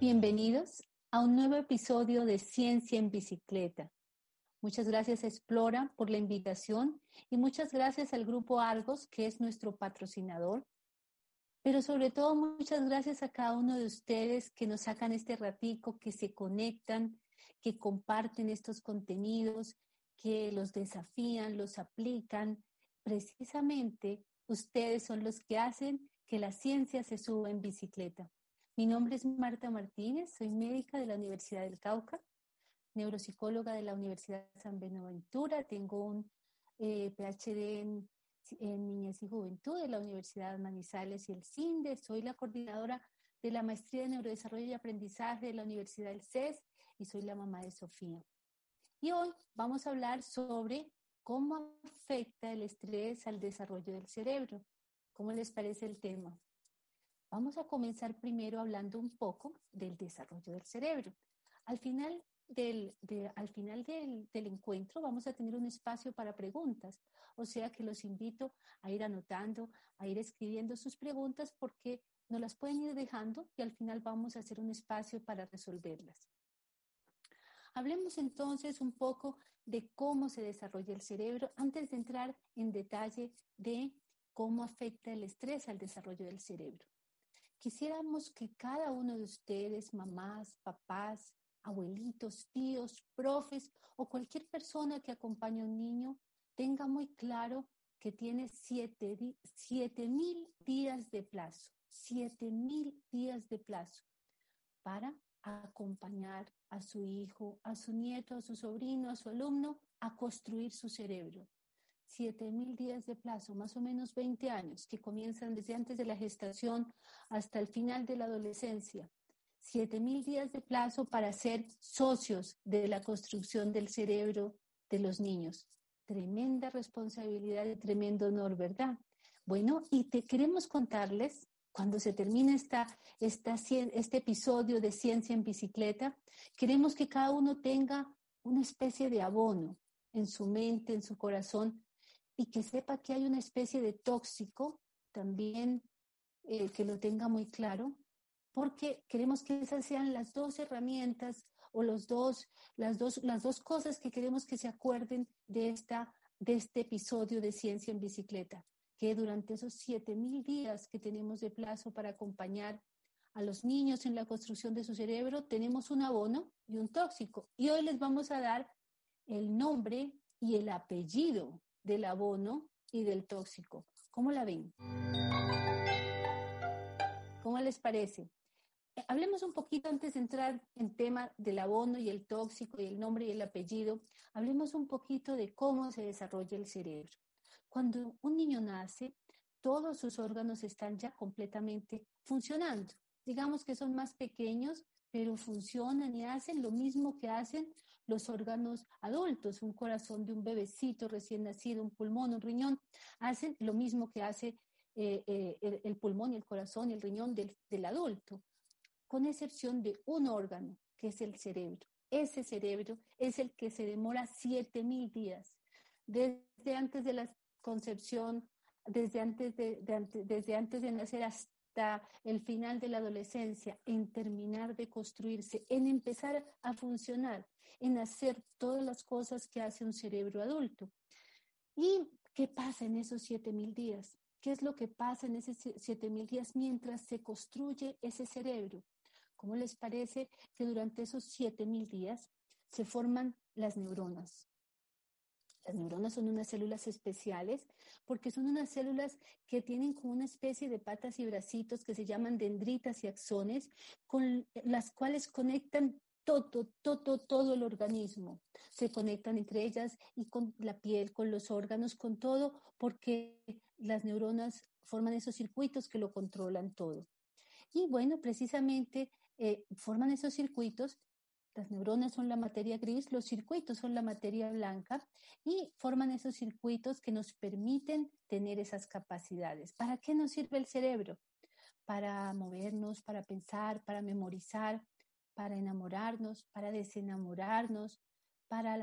Bienvenidos a un nuevo episodio de Ciencia en Bicicleta. Muchas gracias Explora por la invitación y muchas gracias al Grupo Argos, que es nuestro patrocinador. Pero sobre todo muchas gracias a cada uno de ustedes que nos sacan este ratico, que se conectan, que comparten estos contenidos, que los desafían, los aplican. Precisamente ustedes son los que hacen que la ciencia se suba en bicicleta. Mi nombre es Marta Martínez, soy médica de la Universidad del Cauca, neuropsicóloga de la Universidad San Benaventura, tengo un eh, PhD en, Niñez y Juventud de la Universidad Manizales y el CINDE, soy la coordinadora de la Maestría de Neurodesarrollo y Aprendizaje de la Universidad del CES y soy la mamá de Sofía. Y hoy vamos a hablar sobre cómo afecta el estrés al desarrollo del cerebro. ¿Cómo les parece el tema? Vamos a comenzar primero hablando un poco del desarrollo del cerebro. Al final del, al final del, encuentro vamos a tener un espacio para preguntas, o sea que los invito a ir anotando, a ir escribiendo sus preguntas porque nos las pueden ir dejando y al final vamos a hacer un espacio para resolverlas. Hablemos entonces un poco de cómo se desarrolla el cerebro antes de entrar en detalle de cómo afecta el estrés al desarrollo del cerebro. Quisiéramos que cada uno de ustedes, mamás, papás, abuelitos, tíos, profes o cualquier persona que acompañe a un niño, tenga muy claro que tiene siete, mil días de plazo, siete mil días de plazo para acompañar a su hijo, a su nieto, a su sobrino, a su alumno a construir su cerebro, mil días de plazo, más o menos 20 años, que comienzan desde antes de la gestación hasta el final de la adolescencia. mil días de plazo para ser socios de la construcción del cerebro de los niños. Tremenda responsabilidad y tremendo honor, ¿verdad? Bueno, y te queremos contarles, cuando se termine esta, esta, este episodio de Ciencia en Bicicleta, queremos que cada uno tenga una especie de abono en su mente, en su corazón, y que sepa que hay una especie de tóxico también eh, que lo tenga muy claro, porque queremos que esas sean las dos herramientas o los dos, las, dos, las dos cosas que queremos que se acuerden de, esta, de este episodio de Ciencia en Bicicleta, que durante esos siete mil días que tenemos de plazo para acompañar a los niños en la construcción de su cerebro, tenemos un abono y un tóxico. Y hoy les vamos a dar el nombre y el apellido del abono y del tóxico. ¿Cómo la ven? ¿Cómo les parece? Eh, hablemos un poquito antes de entrar en tema del abono y el tóxico y el nombre y el apellido. Hablemos un poquito de cómo se desarrolla el cerebro. Cuando un niño nace, todos sus órganos están ya completamente funcionando. Digamos que son más pequeños, pero funcionan y hacen lo mismo que hacen los órganos adultos, un corazón de un bebecito recién nacido, un pulmón, un riñón, hacen lo mismo que hace eh, eh, el, pulmón y el corazón y el riñón del, del adulto, con excepción de un órgano, que es el cerebro. Ese cerebro es el que se demora 7000 días, desde antes de la concepción, desde antes de, desde antes de nacer hasta el final de la adolescencia, en terminar de construirse, en empezar a funcionar, en hacer todas las cosas que hace un cerebro adulto. ¿Y qué pasa en esos siete mil días? ¿Qué es lo que pasa en esos siete mil días mientras se construye ese cerebro? ¿Cómo les parece que durante esos siete mil días se forman las neuronas? Las neuronas son unas células especiales porque son unas células que tienen como una especie de patas y bracitos que se llaman dendritas y axones, con las cuales conectan todo, todo, todo el organismo. Se conectan entre ellas y con la piel, con los órganos, con todo, porque las neuronas forman esos circuitos que lo controlan todo. Y bueno, precisamente eh, forman esos circuitos las neuronas son la materia gris, los circuitos son la materia blanca y forman esos circuitos que nos permiten tener esas capacidades. ¿Para qué nos sirve el cerebro? Para movernos, para pensar, para memorizar, para enamorarnos, para desenamorarnos, para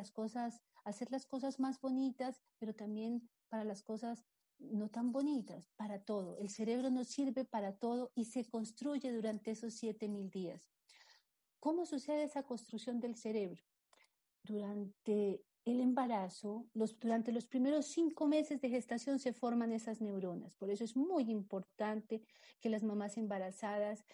hacer las cosas más bonitas, pero también para las cosas no tan bonitas, para todo. El cerebro nos sirve para todo y se construye durante esos siete mil días. ¿Cómo sucede esa construcción del cerebro? Durante el embarazo, los, durante los primeros cinco meses de gestación se forman esas neuronas. Por eso es muy importante que las mamás embarazadas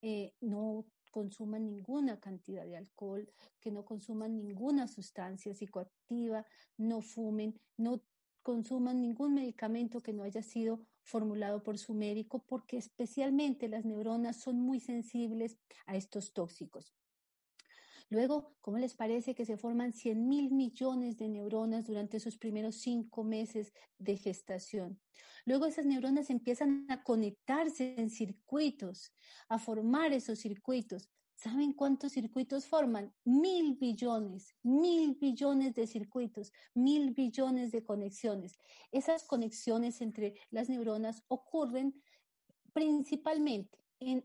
eh, no consuman ninguna cantidad de alcohol, que no consuman ninguna sustancia psicoactiva, no fumen, no consuman ningún medicamento que no haya sido formulado por su médico, porque especialmente las neuronas son muy sensibles a estos tóxicos. Luego, ¿cómo les parece que se forman 100 mil millones de neuronas durante esos primeros cinco meses de gestación? Luego esas neuronas empiezan a conectarse en circuitos, a formar esos circuitos. ¿Saben cuántos circuitos forman? Mil billones, mil billones de circuitos, mil billones de conexiones. Esas conexiones entre las neuronas ocurren principalmente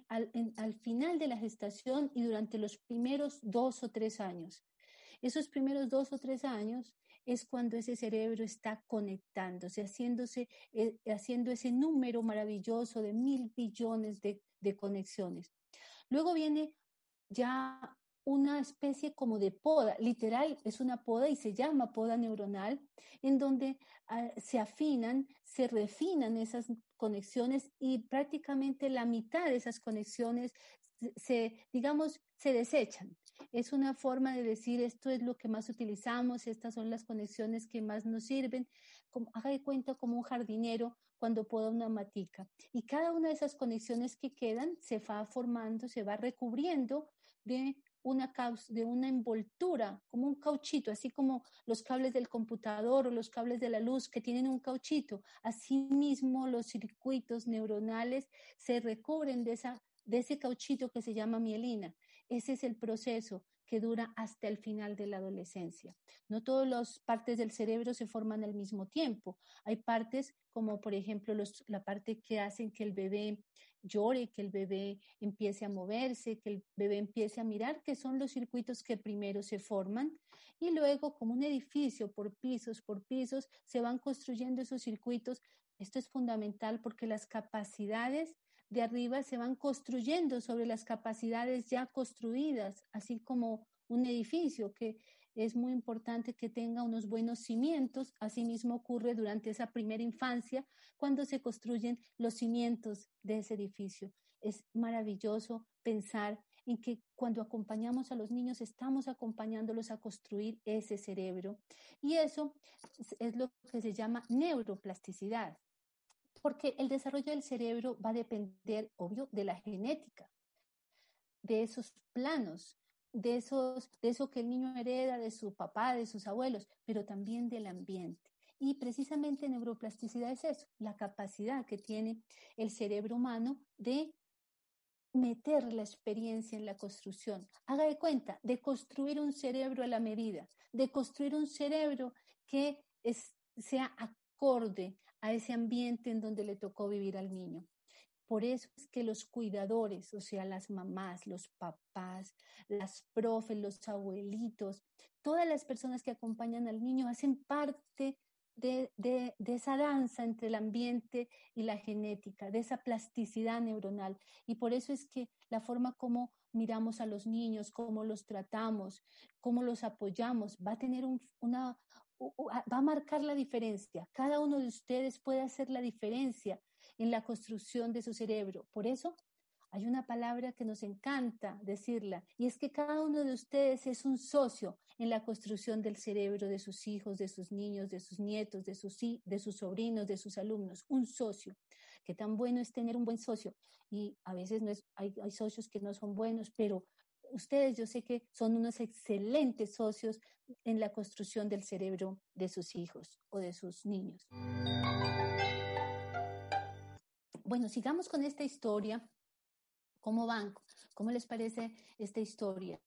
al, final de la gestación y durante los primeros dos o tres años. Esos primeros dos o tres años es cuando ese cerebro está conectándose, haciéndose, eh, haciendo ese número maravilloso de mil billones de, de conexiones. Luego viene ya una especie como de poda, literal es una poda y se llama poda neuronal, en donde ah, se afinan, se refinan esas conexiones y prácticamente la mitad de esas conexiones se, digamos, se desechan. Es una forma de decir esto es lo que más utilizamos, estas son las conexiones que más nos sirven. Como, haga de cuenta como un jardinero cuando poda una matica. Y cada una de esas conexiones que quedan se va formando, se va recubriendo de una, de una envoltura, como un cauchito, así como los cables del computador o los cables de la luz que tienen un cauchito. Asimismo, los circuitos neuronales se recubren de, esa, de ese cauchito que se llama mielina. Ese es el proceso que dura hasta el final de la adolescencia. No todas las partes del cerebro se forman al mismo tiempo. Hay partes como por ejemplo la parte que hacen que el bebé llore, que el bebé empiece a moverse, que el bebé empiece a mirar, que son los circuitos que primero se forman y luego como un edificio por pisos, por pisos, se van construyendo esos circuitos. Esto es fundamental porque las capacidades de arriba se van construyendo sobre las capacidades ya construidas, así como un edificio que es muy importante que tenga unos buenos cimientos. Asimismo ocurre durante esa primera infancia cuando se construyen los cimientos de ese edificio. Es maravilloso pensar en que cuando acompañamos a los niños estamos acompañándolos a construir ese cerebro. Y eso es lo que se llama neuroplasticidad, porque el desarrollo del cerebro va a depender, obvio, de la genética, de esos planos de, esos, de eso que el niño hereda de su papá, de sus abuelos, pero también del ambiente. Y precisamente neuroplasticidad es eso, la capacidad que tiene el cerebro humano de meter la experiencia en la construcción. Haga de cuenta, de construir un cerebro a la medida, de construir un cerebro que sea acorde a ese ambiente en donde le tocó vivir al niño. Por eso es que los cuidadores, o sea, las mamás, los papás, las profes, los abuelitos, todas las personas que acompañan al niño hacen parte de, esa danza entre el ambiente y la genética, de esa plasticidad neuronal. Y por eso es que la forma como miramos a los niños, cómo los tratamos, cómo los apoyamos, va a tener una, va a marcar la diferencia. Cada uno de ustedes puede hacer la diferencia en la construcción de su cerebro. Por eso hay una palabra que nos encanta decirla, y es que cada uno de ustedes es un socio en la construcción del cerebro de sus hijos, de sus niños, de sus nietos, de sus, de sus sobrinos, de sus alumnos, un socio. Qué tan bueno es tener un buen socio. Y a veces no es, hay, hay socios que no son buenos, pero ustedes yo sé que son unos excelentes socios en la construcción del cerebro de sus hijos o de sus niños. Bueno, sigamos con esta historia. ¿Cómo van? ¿Cómo les parece esta historia?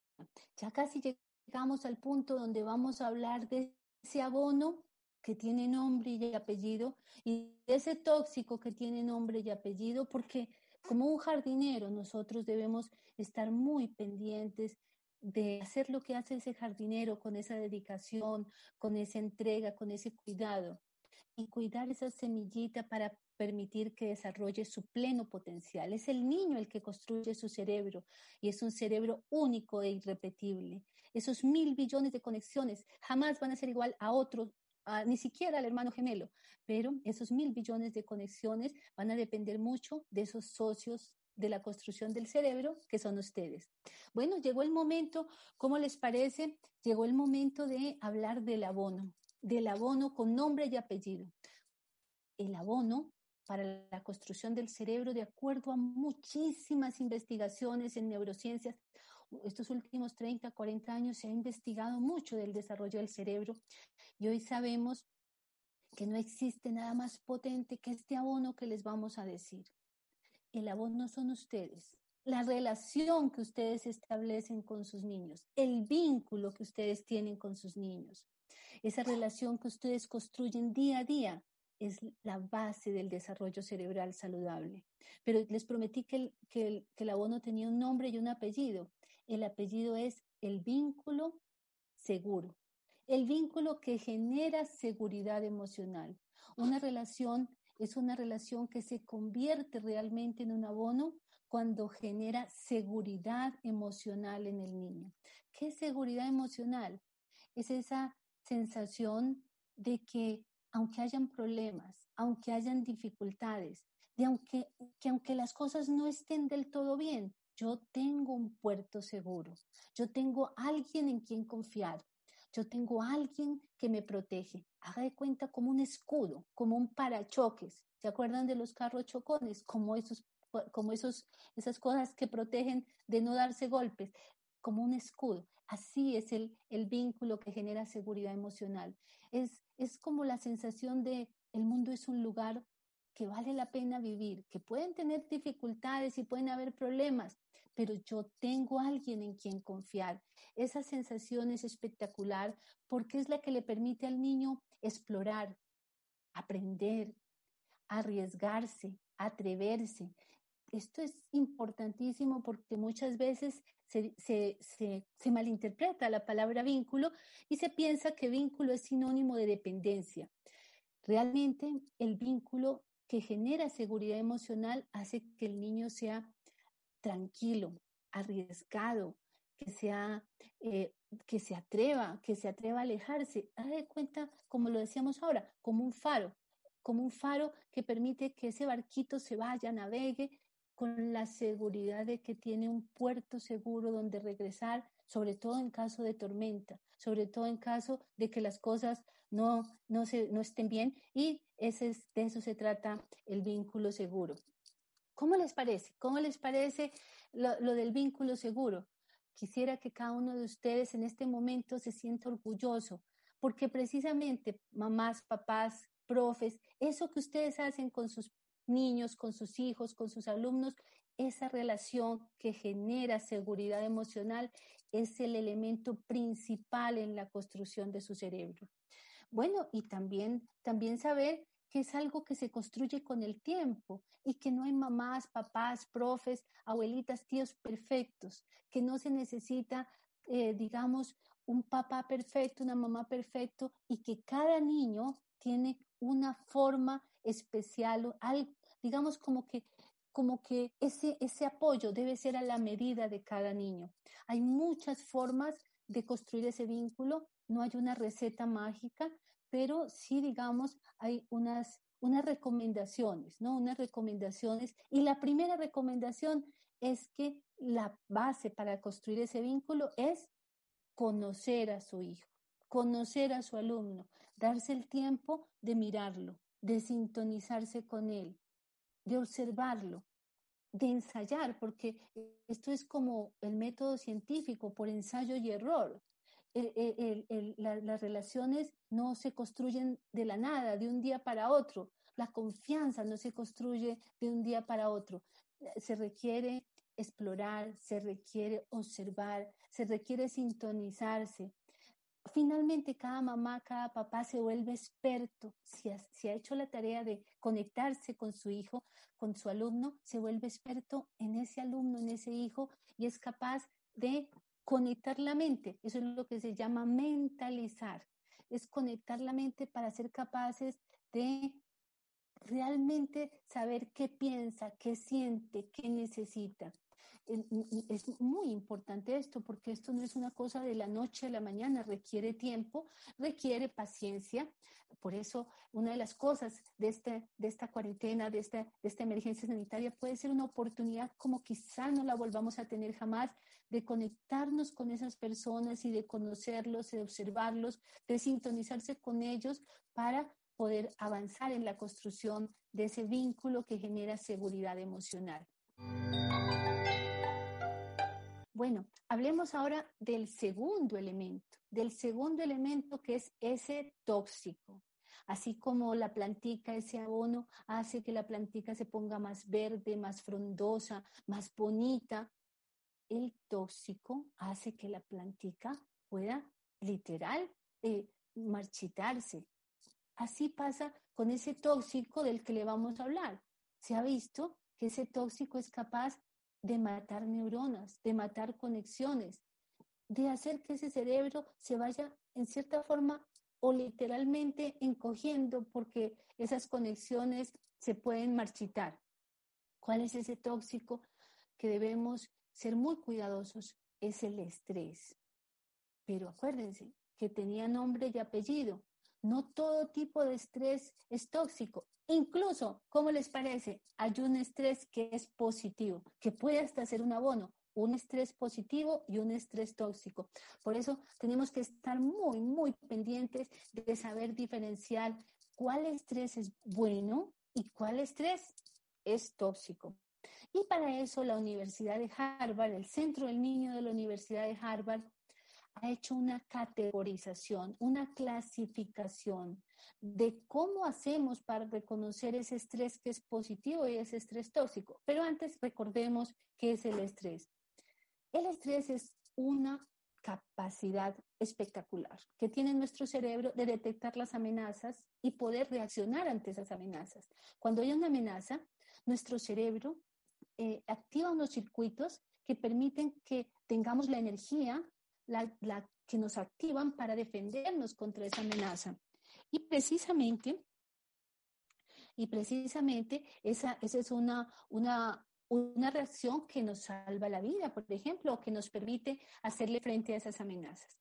Ya casi llegamos al punto donde vamos a hablar de ese abono que tiene nombre y apellido y de ese tóxico que tiene nombre y apellido, porque como un jardinero nosotros debemos estar muy pendientes de hacer lo que hace ese jardinero con esa dedicación, con esa entrega, con ese cuidado y cuidar esa semillita para permitir que desarrolle su pleno potencial. Es el niño el que construye su cerebro y es un cerebro único e irrepetible. Esos mil billones de conexiones jamás van a ser igual a otro, ni siquiera al hermano gemelo, pero esos mil billones de conexiones van a depender mucho de esos socios de la construcción del cerebro, que son ustedes. Bueno, llegó el momento, ¿cómo les parece? Llegó el momento de hablar del abono, del abono con nombre y apellido. El abono para la construcción del cerebro, de acuerdo a muchísimas investigaciones en neurociencias, estos últimos 30, 40 años se ha investigado mucho del desarrollo del cerebro y hoy sabemos que no existe nada más potente que este abono que les vamos a decir. El abono son ustedes, la relación que ustedes establecen con sus niños, el vínculo que ustedes tienen con sus niños, esa relación que ustedes construyen día a día es la base del desarrollo cerebral saludable. Pero les prometí que el, que el, abono tenía un nombre y un apellido. El apellido es el vínculo seguro, el vínculo que genera seguridad emocional, una relación es una relación que se convierte realmente en un abono cuando genera seguridad emocional en el niño. ¿Qué seguridad emocional? Es esa sensación de que aunque hayan problemas, aunque hayan dificultades, de aunque, que aunque las cosas no estén del todo bien, yo tengo un puerto seguro, yo tengo alguien en quien confiar, yo tengo alguien que me protege. Haga de cuenta como un escudo, como un parachoques. ¿Se acuerdan de los carros chocones? Como esos, como esos, esas cosas que protegen de no darse golpes, como un escudo. Así es el, el vínculo que genera seguridad emocional. Es, es como la sensación de el mundo es un lugar que vale la pena vivir, que pueden tener dificultades y pueden haber problemas, pero yo tengo alguien en quien confiar. Esa sensación es espectacular porque es la que le permite al niño explorar, aprender, arriesgarse, atreverse. Esto es importantísimo porque muchas veces se, se, malinterpreta la palabra vínculo y se piensa que vínculo es sinónimo de dependencia. Realmente el vínculo que genera seguridad emocional hace que el niño sea tranquilo, arriesgado, que sea, eh, que se atreva, que se atreva a alejarse. Haz de cuenta, como lo decíamos ahora, como un faro, como un faro que permite que ese barquito se vaya, navegue con la seguridad de que tiene un puerto seguro donde regresar, sobre todo en caso de tormenta, sobre todo en caso de que las cosas no, no, se, no estén bien y ese de eso se trata el vínculo seguro. ¿Cómo les parece? ¿Cómo les parece lo, del vínculo seguro? Quisiera que cada uno de ustedes en este momento se sienta orgulloso, porque precisamente mamás, papás, profes, eso que ustedes hacen con sus niños, con sus hijos, con sus alumnos, esa relación que genera seguridad emocional es el elemento principal en la construcción de su cerebro. Bueno, y también, también saber que es algo que se construye con el tiempo y que no hay mamás, papás, profes, abuelitas, tíos perfectos, que no se necesita, eh, digamos, un papá perfecto, una mamá perfecto y que cada niño tiene una forma especial, digamos como que como que ese, ese apoyo debe ser a la medida de cada niño. Hay muchas formas de construir ese vínculo, no hay una receta mágica, pero sí, digamos, hay unas, unas recomendaciones, ¿no? Unas recomendaciones. Y la primera recomendación es que la base para construir ese vínculo es conocer a su hijo, conocer a su alumno, darse el tiempo de mirarlo, de sintonizarse con él, de observarlo, de ensayar, porque esto es como el método científico por ensayo y error las relaciones no se construyen de la nada, de un día para otro. La confianza no se construye de un día para otro. Se requiere explorar, se requiere observar, se requiere sintonizarse. Finalmente, cada mamá, cada papá se vuelve experto. Si ha, ha hecho la tarea de conectarse con su hijo, con su alumno, se vuelve experto en ese alumno, en ese hijo, y es capaz de conectar la mente. Eso es lo que se llama mentalizar. Es conectar la mente para ser capaces de realmente saber qué piensa, qué siente, qué necesita. Es muy importante esto porque esto no es una cosa de la noche a la mañana, requiere tiempo, requiere paciencia. Por eso, una de las cosas de, este, de esta cuarentena, de esta, de esta emergencia sanitaria, puede ser una oportunidad como quizá no la volvamos a tener jamás, de conectarnos con esas personas y de conocerlos, de observarlos, de sintonizarse con ellos para poder avanzar en la construcción de ese vínculo que genera seguridad emocional. Bueno, hablemos ahora del segundo elemento, del segundo elemento que es ese tóxico. Así como la plantica, ese abono, hace que la plantica se ponga más verde, más frondosa, más bonita, el tóxico hace que la plantica pueda literal eh, marchitarse. Así pasa con ese tóxico del que le vamos a hablar. Se ha visto que ese tóxico es capaz de matar neuronas, de matar conexiones, de hacer que ese cerebro se vaya en cierta forma o literalmente encogiendo porque esas conexiones se pueden marchitar. ¿Cuál es ese tóxico que debemos ser muy cuidadosos? Es el estrés. Pero acuérdense que tenía nombre y apellido. No todo tipo de estrés es tóxico. Incluso, ¿cómo les parece? Hay un estrés que es positivo, que puede hasta ser un abono, un estrés positivo y un estrés tóxico. Por eso tenemos que estar muy, muy pendientes de saber diferenciar cuál estrés es bueno y cuál estrés es tóxico. Y para eso la Universidad de Harvard, el Centro del Niño de la Universidad de Harvard, ha hecho una categorización, una clasificación de cómo hacemos para reconocer ese estrés que es positivo y ese estrés tóxico. Pero antes recordemos qué es el estrés. El estrés es una capacidad espectacular que tiene nuestro cerebro de detectar las amenazas y poder reaccionar ante esas amenazas. Cuando hay una amenaza, nuestro cerebro eh, activa unos circuitos que permiten que tengamos la energía la, que nos activan para defendernos contra esa amenaza. Y precisamente, y precisamente esa, esa es una, una, una reacción que nos salva la vida, por ejemplo, o que nos permite hacerle frente a esas amenazas.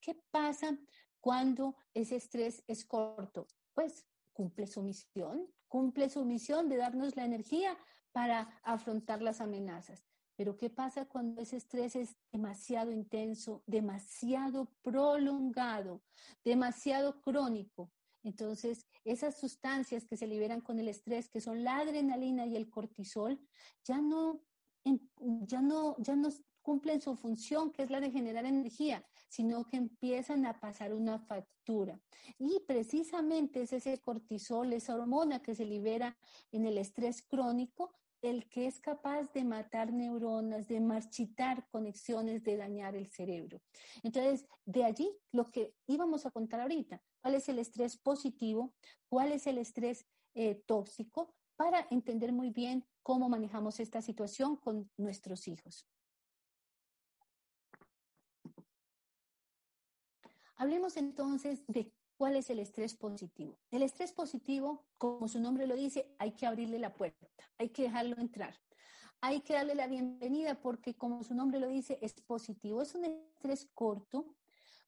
¿Qué pasa cuando ese estrés es corto? Pues cumple su misión, cumple su misión de darnos la energía para afrontar las amenazas. Pero ¿qué pasa cuando ese estrés es demasiado intenso, demasiado prolongado, demasiado crónico? Entonces, esas sustancias que se liberan con el estrés, que son la adrenalina y el cortisol, ya no, ya no, ya no cumplen su función, que es la de generar energía, sino que empiezan a pasar una factura. Y precisamente es ese cortisol, esa hormona que se libera en el estrés crónico, el que es capaz de matar neuronas, de marchitar conexiones, de dañar el cerebro. Entonces, de allí lo que íbamos a contar ahorita, cuál es el estrés positivo, cuál es el estrés eh, tóxico, para entender muy bien cómo manejamos esta situación con nuestros hijos. Hablemos entonces de ¿Cuál es el estrés positivo? El estrés positivo, como su nombre lo dice, hay que abrirle la puerta, hay que dejarlo entrar. Hay que darle la bienvenida porque, como su nombre lo dice, es positivo. Es un estrés corto,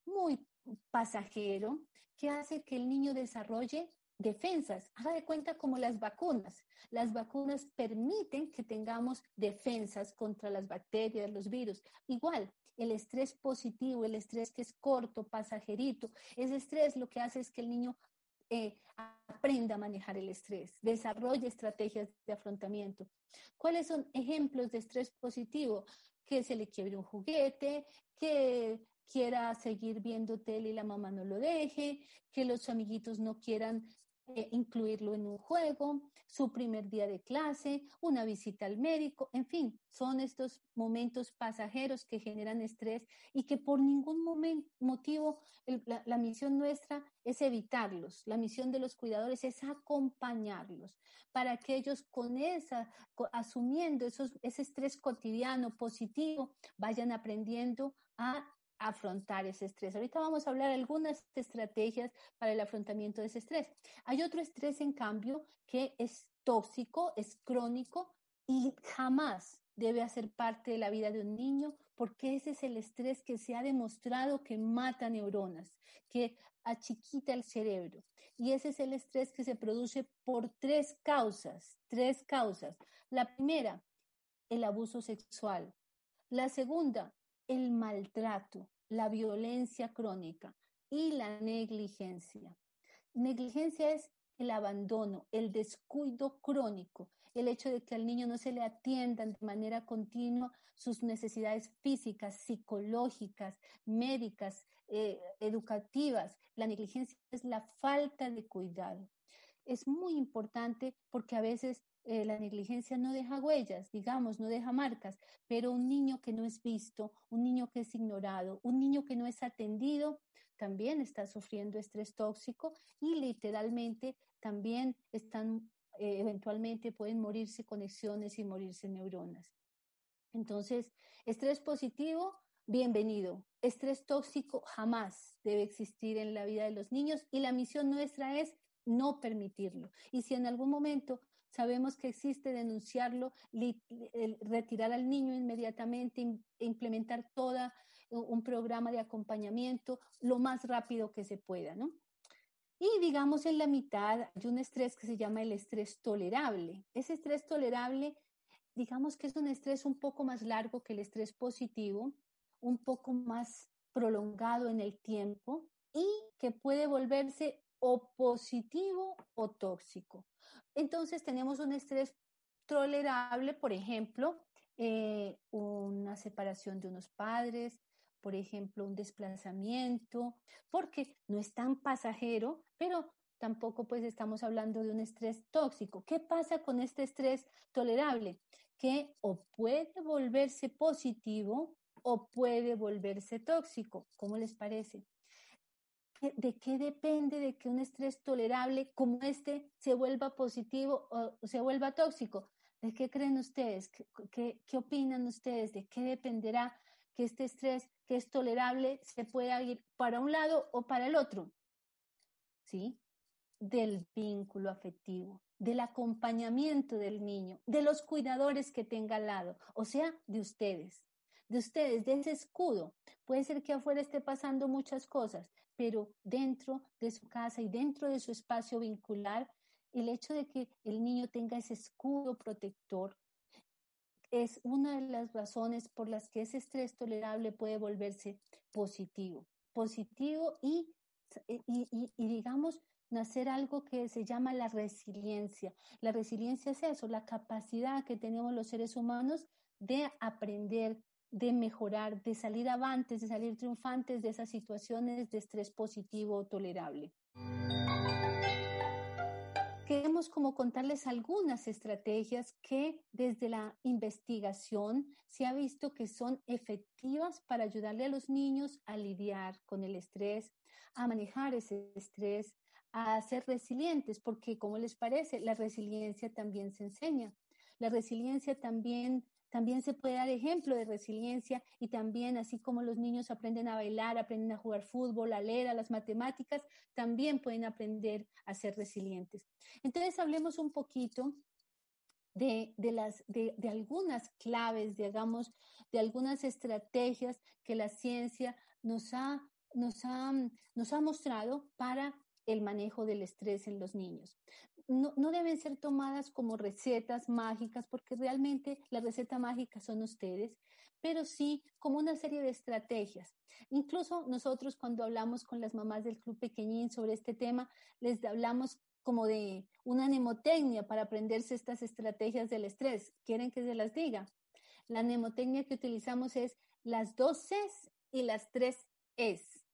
muy pasajero, que hace que el niño desarrolle defensas. Haga de cuenta como las vacunas. Las vacunas permiten que tengamos defensas contra las bacterias, los virus. Igual, el estrés positivo, el estrés que es corto, pasajerito, ese estrés lo que hace es que el niño eh, aprenda a manejar el estrés, desarrolle estrategias de afrontamiento. ¿Cuáles son ejemplos de estrés positivo? Que se le quiebre un juguete, que quiera seguir viendo tele y la mamá no lo deje, que los amiguitos no quieran eh, incluirlo en un juego, su primer día de clase, una visita al médico, en fin, son estos momentos pasajeros que generan estrés y que por ningún motivo la, la, misión nuestra es evitarlos, la misión de los cuidadores es acompañarlos para que ellos con esa, asumiendo esos, ese estrés cotidiano positivo, vayan aprendiendo a afrontar ese estrés. Ahorita vamos a hablar algunas estrategias para el afrontamiento de ese estrés. Hay otro estrés, en cambio, que es tóxico, es crónico y jamás debe hacer parte de la vida de un niño porque ese es el estrés que se ha demostrado que mata neuronas, que achiquita el cerebro. Y ese es el estrés que se produce por tres causas, tres causas. La primera, el abuso sexual. La segunda, el maltrato, la violencia crónica y la negligencia. Negligencia es el abandono, el descuido crónico, el hecho de que al niño no se le atiendan de manera continua sus necesidades físicas, psicológicas, médicas, eh, educativas. La negligencia es la falta de cuidado. Es muy importante porque a veces eh, la negligencia no deja huellas, digamos, no deja marcas, pero un niño que no es visto, un niño que es ignorado, un niño que no es atendido, también está sufriendo estrés tóxico y literalmente también están, eh, eventualmente pueden morirse conexiones y morirse neuronas. Entonces, estrés positivo, bienvenido. Estrés tóxico jamás debe existir en la vida de los niños y la misión nuestra es no permitirlo. Y si en algún momento sabemos que existe denunciarlo, retirar al niño inmediatamente, implementar todo un programa de acompañamiento lo más rápido que se pueda, ¿no? Y digamos en la mitad hay un estrés que se llama el estrés tolerable. Ese estrés tolerable, digamos que es un estrés un poco más largo que el estrés positivo, un poco más prolongado en el tiempo y que puede volverse o positivo o tóxico. Entonces tenemos un estrés tolerable, por ejemplo, eh, una separación de unos padres, por ejemplo, un desplazamiento, porque no es tan pasajero, pero tampoco pues estamos hablando de un estrés tóxico. ¿Qué pasa con este estrés tolerable? Que o puede volverse positivo o puede volverse tóxico. ¿Cómo les parece? ¿De qué depende de que un estrés tolerable como este se vuelva positivo o se vuelva tóxico? ¿De qué creen ustedes? ¿Qué, qué, opinan ustedes? ¿De qué dependerá que este estrés que es tolerable se pueda ir para un lado o para el otro? ¿Sí? Del vínculo afectivo, del acompañamiento del niño, de los cuidadores que tenga al lado, o sea, de ustedes de ustedes, de ese escudo. Puede ser que afuera esté pasando muchas cosas, pero dentro de su casa y dentro de su espacio vincular, el hecho de que el niño tenga ese escudo protector es una de las razones por las que ese estrés tolerable puede volverse positivo. Positivo y, y, digamos, nacer algo que se llama la resiliencia. La resiliencia es eso, la capacidad que tenemos los seres humanos de aprender, de mejorar, de salir avantes, de salir triunfantes de esas situaciones de estrés positivo tolerable. Queremos como contarles algunas estrategias que desde la investigación se ha visto que son efectivas para ayudarle a los niños a lidiar con el estrés, a manejar ese estrés, a ser resilientes, porque como les parece, la resiliencia también se enseña. La resiliencia también también se puede dar ejemplo de resiliencia y también así como los niños aprenden a bailar, aprenden a jugar fútbol, a leer, a las matemáticas, también pueden aprender a ser resilientes. Entonces hablemos un poquito de, las, de, algunas claves, digamos, de algunas estrategias que la ciencia nos ha, nos ha, nos ha mostrado para el manejo del estrés en los niños no, deben ser tomadas como recetas mágicas, porque realmente la receta mágica son ustedes, pero sí como una serie de estrategias. Incluso nosotros cuando hablamos con las mamás del Club Pequeñín sobre este tema, les hablamos como de una mnemotecnia para aprenderse estas estrategias del estrés. ¿Quieren que se las diga? La mnemotecnia que utilizamos es las dos Cs y las tres Es,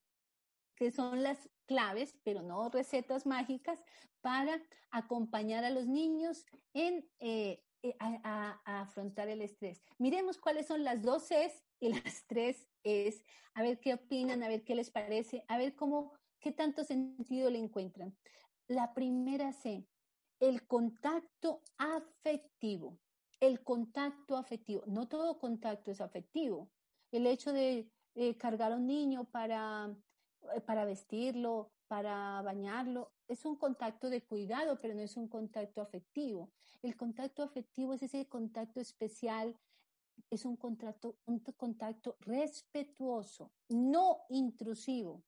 que son las claves, pero no recetas mágicas, para acompañar a los niños en eh, eh, a, afrontar el estrés. Miremos cuáles son las dos Cs y las tres Es, a ver qué opinan, a ver qué les parece, a ver cómo, qué tanto sentido le encuentran. La primera C, el contacto afectivo. El contacto afectivo. No todo contacto es afectivo. El hecho de eh, cargar a un niño para, para vestirlo, para bañarlo. Es un contacto de cuidado, pero no es un contacto afectivo. El contacto afectivo es ese contacto especial, es un contacto, un contacto respetuoso, no intrusivo.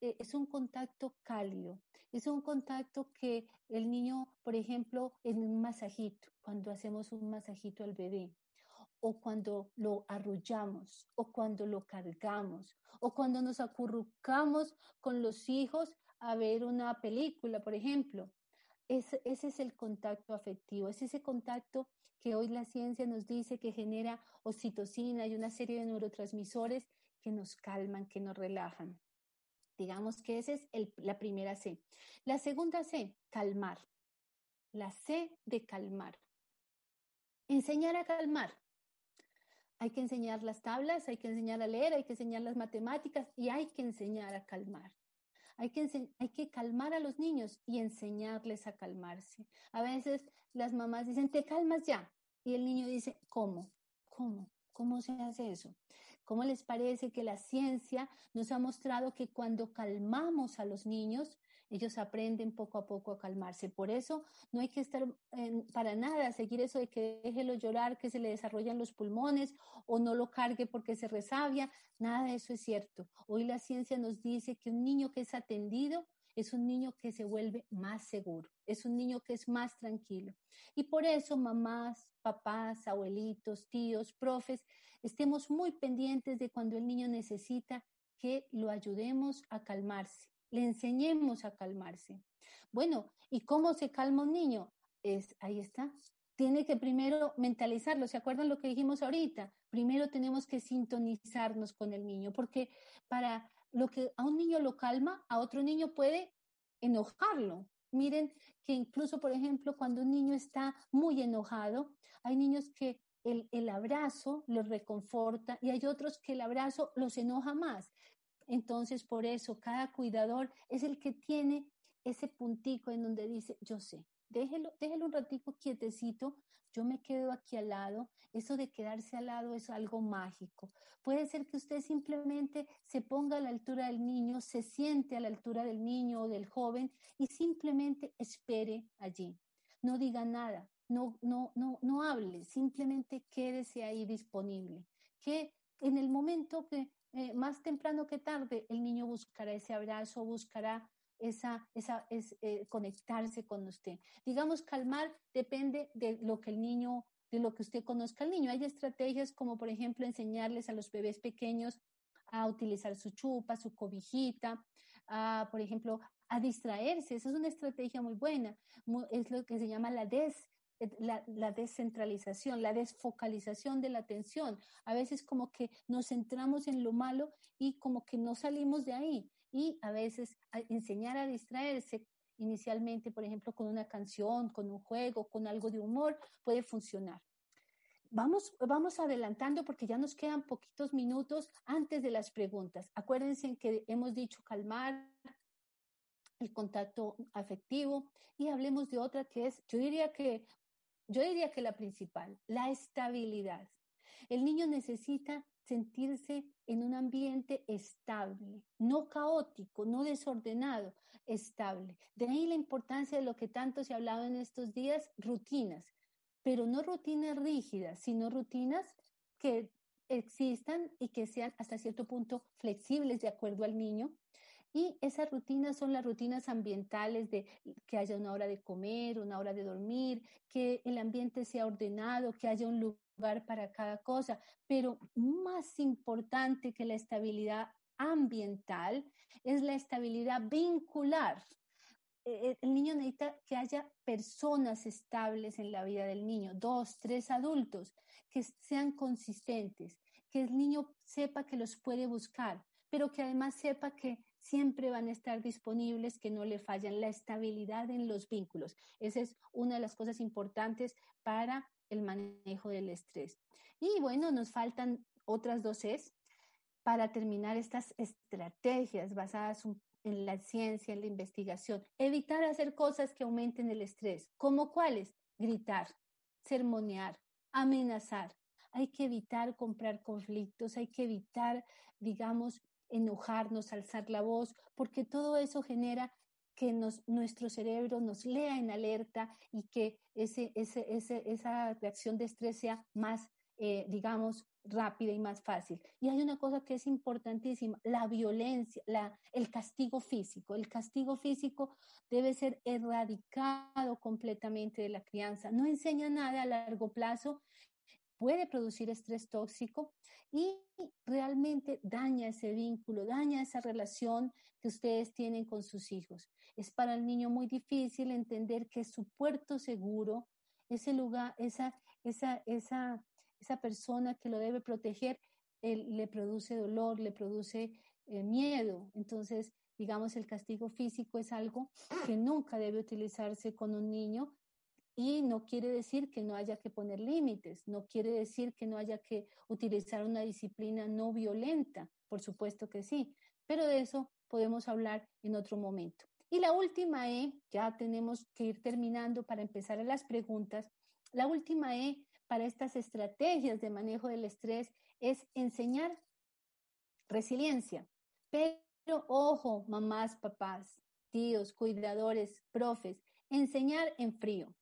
Eh, es un contacto cálido, es un contacto que el niño, por ejemplo, en un masajito, cuando hacemos un masajito al bebé, o cuando lo arrullamos, o cuando lo cargamos, o cuando nos acurrucamos con los hijos a ver una película, por ejemplo. ese es el contacto afectivo, es ese contacto que hoy la ciencia nos dice que genera oxitocina y una serie de neurotransmisores que nos calman, que nos relajan. Digamos que esa es la primera C. La segunda C, calmar. La C de calmar. Enseñar a calmar. Hay que enseñar las tablas, hay que enseñar a leer, hay que enseñar las matemáticas y hay que enseñar a calmar. Hay que, hay que calmar a los niños y enseñarles a calmarse. A veces las mamás dicen, te calmas ya. Y el niño dice, ¿cómo? ¿Cómo? ¿Cómo se hace eso? ¿Cómo les parece que la ciencia nos ha mostrado que cuando calmamos a los niños, ellos aprenden poco a poco a calmarse? Por eso no hay que estar para nada seguir eso de que déjelo llorar, que se le desarrollan los pulmones o no lo cargue porque se resabia. Nada de eso es cierto. Hoy la ciencia nos dice que un niño que es atendido es un niño que se vuelve más seguro, es un niño que es más tranquilo. Y por eso mamás, papás, abuelitos, tíos, profes, estemos muy pendientes de cuando el niño necesita que lo ayudemos a calmarse, le enseñemos a calmarse. Bueno, ¿y cómo se calma un niño? Es, ahí está. Tiene que primero mentalizarlo. ¿Se acuerdan lo que dijimos ahorita? Primero tenemos que sintonizarnos con el niño, porque para lo que a un niño lo calma, a otro niño puede enojarlo. Miren que incluso, por ejemplo, cuando un niño está muy enojado, hay niños que el, el abrazo los reconforta y hay otros que el abrazo los enoja más. Entonces, por eso, cada cuidador es el que tiene ese puntico en donde dice, yo sé, déjelo, déjelo un ratico quietecito, yo me quedo aquí al lado. Eso de quedarse al lado es algo mágico. Puede ser que usted simplemente se ponga a la altura del niño, se siente a la altura del niño o del joven y simplemente espere allí. No diga nada, no, no, no, no hable, simplemente quédese ahí disponible. Que en el momento que eh, más temprano que tarde el niño buscará ese abrazo, buscará esa, esa es eh, conectarse con usted. Digamos, calmar depende de lo que el niño, de lo que usted conozca al niño. Hay estrategias como, por ejemplo, enseñarles a los bebés pequeños a utilizar su chupa, su cobijita, a, por ejemplo, a distraerse. Esa es una estrategia muy buena. Es lo que se llama la des, la, la, descentralización, la desfocalización de la atención. A veces como que nos centramos en lo malo y como que no salimos de ahí y a veces enseñar a distraerse inicialmente, por ejemplo, con una canción, con un juego, con algo de humor, puede funcionar. Vamos, vamos adelantando porque ya nos quedan poquitos minutos antes de las preguntas. Acuérdense que hemos dicho calmar el contacto afectivo y hablemos de otra que es, yo diría que, yo diría que la principal, la estabilidad. El niño necesita sentirse en un ambiente estable, no caótico, no desordenado, estable. De ahí la importancia de lo que tanto se ha hablado en estos días, rutinas, pero no rutinas rígidas, sino rutinas que existan y que sean hasta cierto punto flexibles de acuerdo al niño. Y esas rutinas son las rutinas ambientales de que haya una hora de comer, una hora de dormir, que el ambiente sea ordenado, que haya un lugar para cada cosa, pero más importante que la estabilidad ambiental es la estabilidad vincular. E, e, el niño necesita que haya personas estables en la vida del niño, dos, tres adultos, que sean consistentes, que el niño sepa que los puede buscar, pero que además sepa que siempre van a estar disponibles, que no le fallan la estabilidad en los vínculos. Esa es una de las cosas importantes para el manejo del estrés. Y bueno, nos faltan otras dos es para terminar estas estrategias basadas en la ciencia, en la investigación. Evitar hacer cosas que aumenten el estrés, como cuáles? Gritar, sermonear, amenazar. hay que evitar comprar conflictos, hay que evitar, digamos, enojarnos, alzar la voz, porque todo eso genera que nuestro cerebro nos lea en alerta y que esa reacción de estrés sea más, eh, digamos, rápida y más fácil. Y hay una cosa que es importantísima, la violencia, el castigo físico. El castigo físico debe ser erradicado completamente de la crianza. No enseña nada a largo plazo, puede producir estrés tóxico y realmente daña ese vínculo, daña esa relación que ustedes tienen con sus hijos. Es para el niño muy difícil entender que su puerto seguro, ese lugar, esa, esa, esa esa persona que lo debe proteger le produce dolor, le produce eh, miedo. Entonces, digamos, el castigo físico es algo que nunca debe utilizarse con un niño y no quiere decir que no haya que poner límites, no quiere decir que no haya que utilizar una disciplina no violenta, por supuesto que sí, pero de eso podemos hablar en otro momento. Y la última E, ya tenemos que ir terminando para empezar a las preguntas, la última E para estas estrategias de manejo del estrés es enseñar resiliencia. Pero ojo, mamás, papás, tíos, cuidadores, profes, enseñar en frío.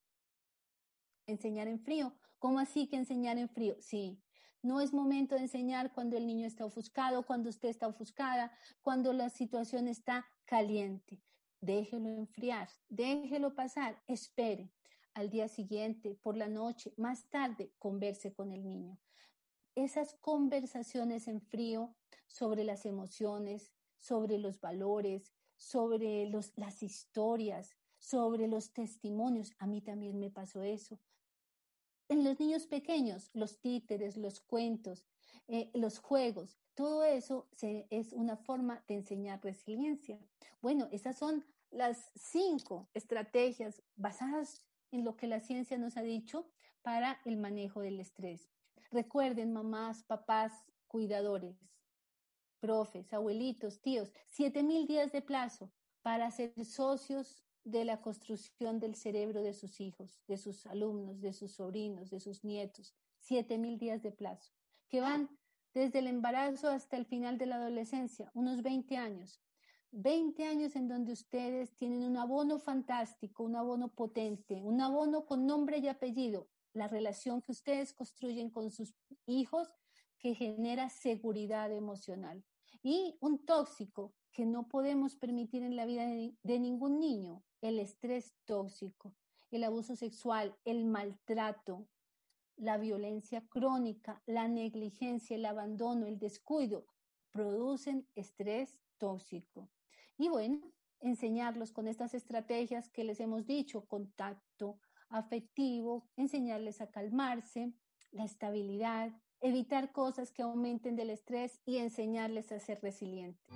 Enseñar en frío. ¿Cómo así que enseñar en frío? Sí, no es momento de enseñar cuando el niño está ofuscado, cuando usted está ofuscada, cuando la situación está caliente. Déjelo enfriar, déjelo pasar, espere al día siguiente, por la noche, más tarde, converse con el niño. Esas conversaciones en frío sobre las emociones, sobre los valores, sobre las historias, sobre los testimonios. A mí también me pasó eso. En los niños pequeños, los títeres, los cuentos, eh, los juegos, todo eso es una forma de enseñar resiliencia. Bueno, esas son las cinco estrategias basadas en lo que la ciencia nos ha dicho para el manejo del estrés. Recuerden, mamás, papás, cuidadores, profes, abuelitos, tíos, siete mil días de plazo para ser socios de la construcción del cerebro de sus hijos, de sus alumnos, de sus sobrinos, de sus nietos. Siete mil días de plazo, que van desde el embarazo hasta el final de la adolescencia, unos 20 años. 20 años en donde ustedes tienen un abono fantástico, un abono potente, un abono con nombre y apellido, la relación que ustedes construyen con sus hijos que genera seguridad emocional. Y un tóxico que no podemos permitir en la vida de, de ningún niño, el estrés tóxico, el abuso sexual, el maltrato, la violencia crónica, la negligencia, el abandono, el descuido, producen estrés tóxico. Y bueno, enseñarlos con estas estrategias que les hemos dicho, contacto afectivo, enseñarles a calmarse, la estabilidad, evitar cosas que aumenten del estrés y enseñarles a ser resilientes.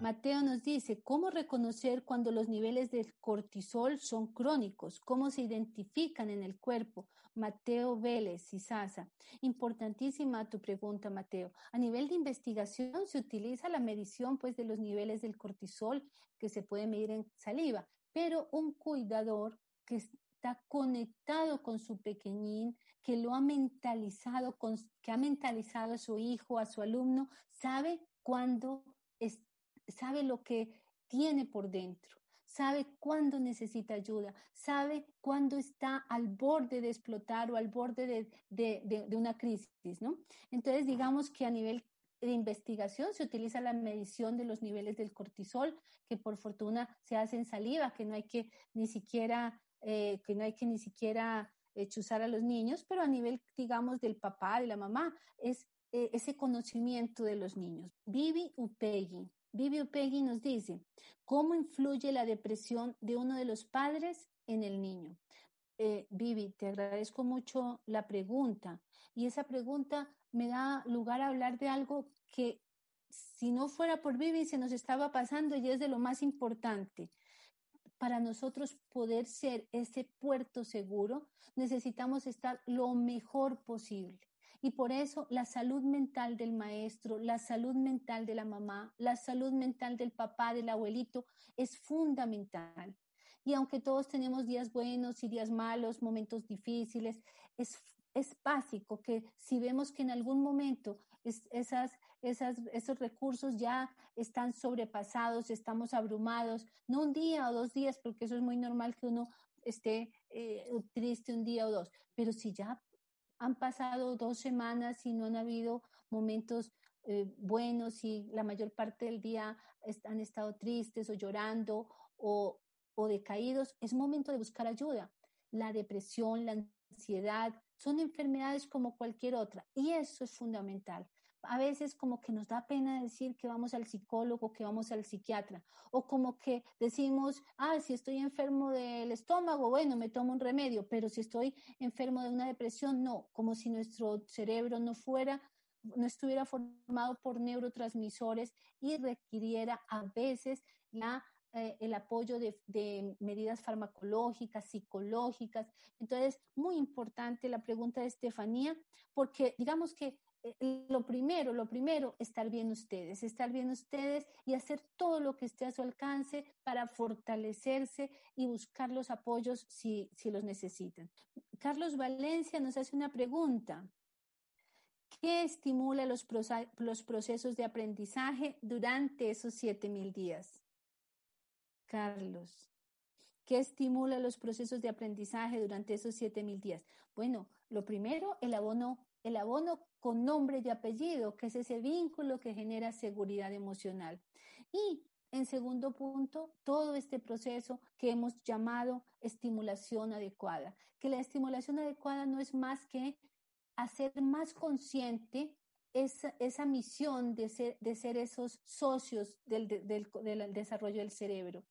Mateo nos dice cómo reconocer cuando los niveles de cortisol son crónicos, cómo se identifican en el cuerpo. Mateo Vélez y Sasa. Importantísima tu pregunta, Mateo. A nivel de investigación se utiliza la medición pues de los niveles del cortisol que se puede medir en saliva, pero un cuidador que está conectado con su pequeñín, que lo ha mentalizado, que ha mentalizado a su hijo, a su alumno, sabe cuándo es, sabe lo que tiene por dentro, sabe cuándo necesita ayuda, sabe cuándo está al borde de explotar o al borde de, de, de, una crisis, ¿no? Entonces, digamos que a nivel de investigación se utiliza la medición de los niveles del cortisol, que por fortuna se hace en saliva, que no hay que ni siquiera, eh, que no hay que ni siquiera eh, chuzar a los niños, pero a nivel, digamos, del papá, de la mamá, es eh, ese conocimiento de los niños. Vivi Upegui, Vivi Upegui nos dice, ¿cómo influye la depresión de uno de los padres en el niño? Eh, Vivi, te agradezco mucho la pregunta y esa pregunta me da lugar a hablar de algo que si no fuera por Vivi se nos estaba pasando y es de lo más importante. Para nosotros poder ser ese puerto seguro, necesitamos estar lo mejor posible. Y por eso la salud mental del maestro, la salud mental de la mamá, la salud mental del papá, del abuelito, es fundamental. Y aunque todos tenemos días buenos y días malos, momentos difíciles, es, es básico que si vemos que en algún momento esas, esas, esos recursos ya están sobrepasados, estamos abrumados, no un día o dos días, porque eso es muy normal que uno esté eh, triste un día o dos, pero si ya han pasado dos semanas y no han habido momentos eh, buenos y la mayor parte del día han estado tristes o llorando o, o decaídos, es momento de buscar ayuda. La depresión, la ansiedad, son enfermedades como cualquier otra y eso es fundamental a veces como que nos da pena decir que vamos al psicólogo, que vamos al psiquiatra, o como que decimos, ah, si estoy enfermo del estómago, bueno, me tomo un remedio, pero si estoy enfermo de una depresión, no, como si nuestro cerebro no fuera, no estuviera formado por neurotransmisores y requiriera a veces la eh, el apoyo de, de, medidas farmacológicas, psicológicas. Entonces, muy importante la pregunta de Estefanía, porque digamos que lo primero, lo primero, estar bien ustedes, estar bien ustedes y hacer todo lo que esté a su alcance para fortalecerse y buscar los apoyos si, si los necesitan. Carlos Valencia nos hace una pregunta. ¿Qué estimula los, los procesos de aprendizaje durante esos 7000 días? Carlos, ¿qué estimula los procesos de aprendizaje durante esos 7000 días? Bueno, lo primero, el abono el abono con nombre y apellido, que es ese vínculo que genera seguridad emocional. Y en segundo punto, todo este proceso que hemos llamado estimulación adecuada, que la estimulación adecuada no es más que hacer más consciente esa, esa misión de ser, de ser esos socios del, del, del desarrollo del cerebro,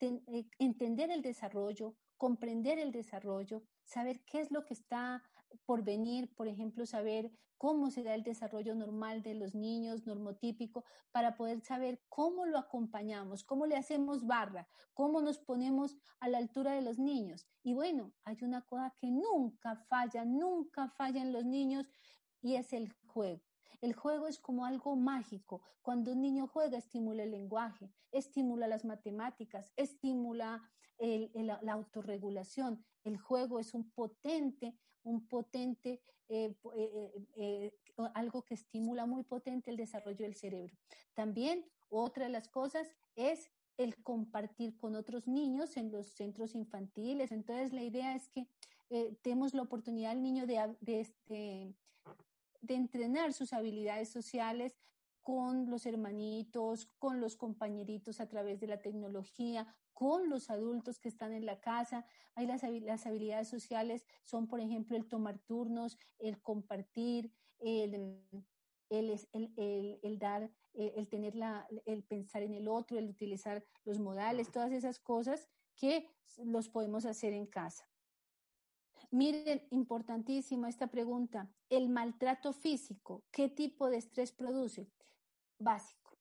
eh, entender el desarrollo, comprender el desarrollo, saber qué es lo que está por venir, por ejemplo, saber cómo se da el desarrollo normal de los niños, normotípico, para poder saber cómo lo acompañamos, cómo le hacemos barra, cómo nos ponemos a la altura de los niños. Y bueno, hay una cosa que nunca falla, nunca falla en los niños y es el juego. El juego es como algo mágico. Cuando un niño juega, estimula el lenguaje, estimula las matemáticas, estimula la autorregulación. El juego es un potente un potente, eh, eh, eh, algo que estimula muy potente el desarrollo del cerebro. También otra de las cosas es el compartir con otros niños en los centros infantiles. Entonces la idea es que demos la oportunidad al niño de, de, de entrenar sus habilidades sociales con los hermanitos, con los compañeritos a través de la tecnología, con los adultos que están en la casa. Hay las, las habilidades sociales, son por ejemplo el tomar turnos, el compartir, el, el, el, el dar, el tener la, el pensar en el otro, el utilizar los modales, todas esas cosas que los podemos hacer en casa. Miren, importantísima esta pregunta. El maltrato físico, ¿qué tipo de estrés produce? Básico.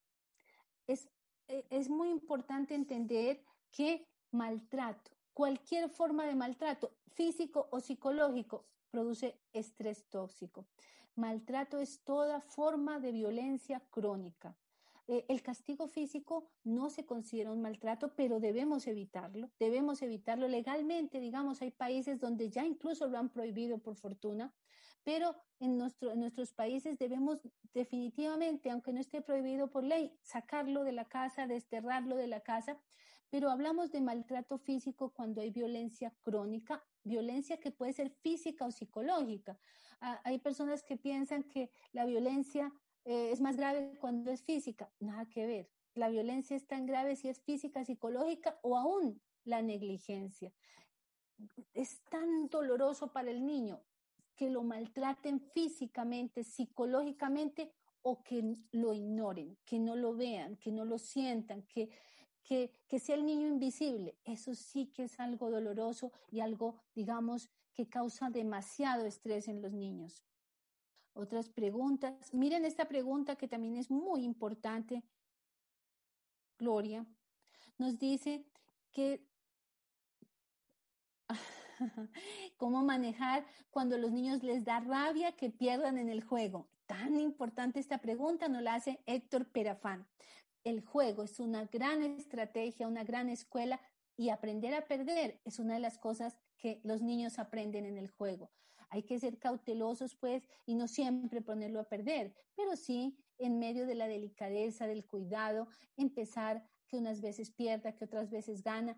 Es, e, es muy importante entender que maltrato, cualquier forma de maltrato, físico o psicológico, produce estrés tóxico. Maltrato es toda forma de violencia crónica. Eh, el castigo físico no se considera un maltrato, pero debemos evitarlo, debemos evitarlo legalmente. Digamos, hay países donde ya incluso lo han prohibido por fortuna, pero en, nuestro, en nuestros países debemos definitivamente, aunque no esté prohibido por ley, sacarlo de la casa, desterrarlo de la casa, pero hablamos de maltrato físico cuando hay violencia crónica, violencia que puede ser física o psicológica. Ah, hay personas que piensan que la violencia eh, es más grave cuando es física. Nada que ver. La violencia es tan grave si es física, psicológica o aún la negligencia. Es tan doloroso para el niño que lo maltraten físicamente, psicológicamente o que lo ignoren, que no lo vean, que no lo sientan, que que, sea el niño invisible, eso sí que es algo doloroso y algo, digamos, que causa demasiado estrés en los niños. Otras preguntas. Miren esta pregunta que también es muy importante. Gloria nos dice que cómo manejar cuando los niños les da rabia que pierdan en el juego. Tan importante esta pregunta nos la hace Héctor Perafán el juego es una gran estrategia, una gran escuela Y aprender a perder es una de las cosas que los niños aprenden en el juego. Hay que ser cautelosos, pues, y no siempre ponerlo a perder, pero sí en medio de la delicadeza, del cuidado, empezar que unas veces pierda, que otras veces gana,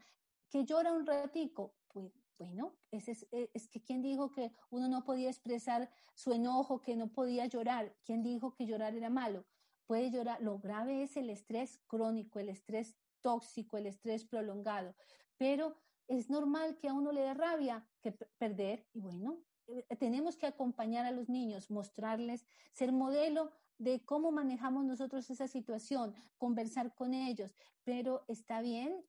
que llora un ratico, pues bueno, es, es, eh, es, que quien dijo que uno no podía expresar su enojo, que no podía llorar, quién dijo que llorar era malo. Puede llorar, lo grave es el estrés crónico, el estrés tóxico, el estrés prolongado, pero es normal que a uno le dé rabia que perder y bueno, tenemos que acompañar a los niños, mostrarles, ser modelo de cómo manejamos nosotros esa situación, conversar con ellos, pero está bien,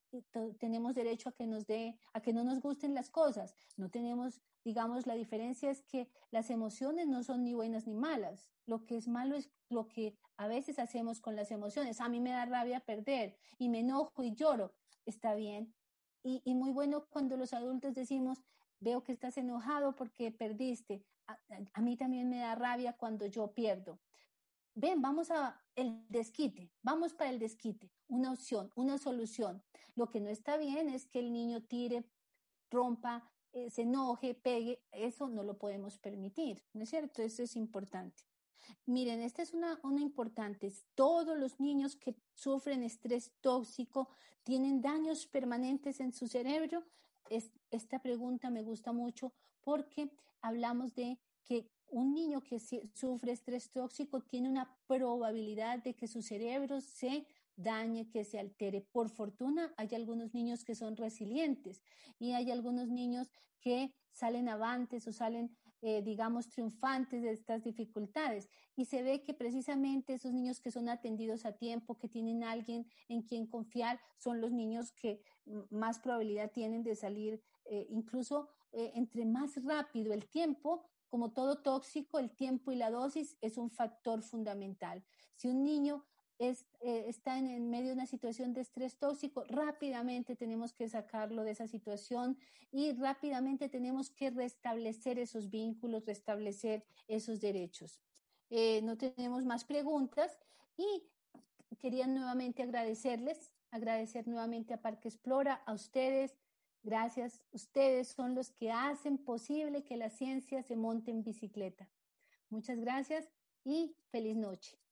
tenemos derecho a que nos dé, a que no nos gusten las cosas, no tenemos, digamos, la diferencia es que las emociones no son ni buenas ni malas, lo que es malo es lo que a veces hacemos con las emociones, a mí me da rabia perder y me enojo y lloro, está bien, y, y muy bueno cuando los adultos decimos, veo que estás enojado porque perdiste. A, mí también me da rabia cuando yo pierdo. Ven, vamos a el desquite, vamos para el desquite, una opción, una solución. Lo que no está bien es que el niño tire, rompa, eh, se enoje, pegue, eso no lo podemos permitir, ¿no es cierto? Eso es importante. Miren, esta es una, una importante. Todos los niños que sufren estrés tóxico tienen daños permanentes en su cerebro esta pregunta me gusta mucho porque hablamos de que un niño que sufre estrés tóxico tiene una probabilidad de que su cerebro se dañe, que se altere. Por fortuna, hay algunos niños que son resilientes y hay algunos niños que salen avantes o salen eh, digamos, triunfantes de estas dificultades. Y se ve que precisamente esos niños que son atendidos a tiempo, que tienen alguien en quien confiar, son los niños que más probabilidad tienen de salir, eh, incluso eh, entre más rápido el tiempo, como todo tóxico, el tiempo y la dosis es un factor fundamental. Si un niño es, eh, está en, medio de una situación de estrés tóxico, rápidamente tenemos que sacarlo de esa situación y rápidamente tenemos que restablecer esos vínculos, restablecer esos derechos. Eh, no tenemos más preguntas y quería nuevamente agradecerles, agradecer nuevamente a Parque Explora, a ustedes. Gracias, ustedes son los que hacen posible que la ciencia se monte en bicicleta. Muchas gracias y feliz noche.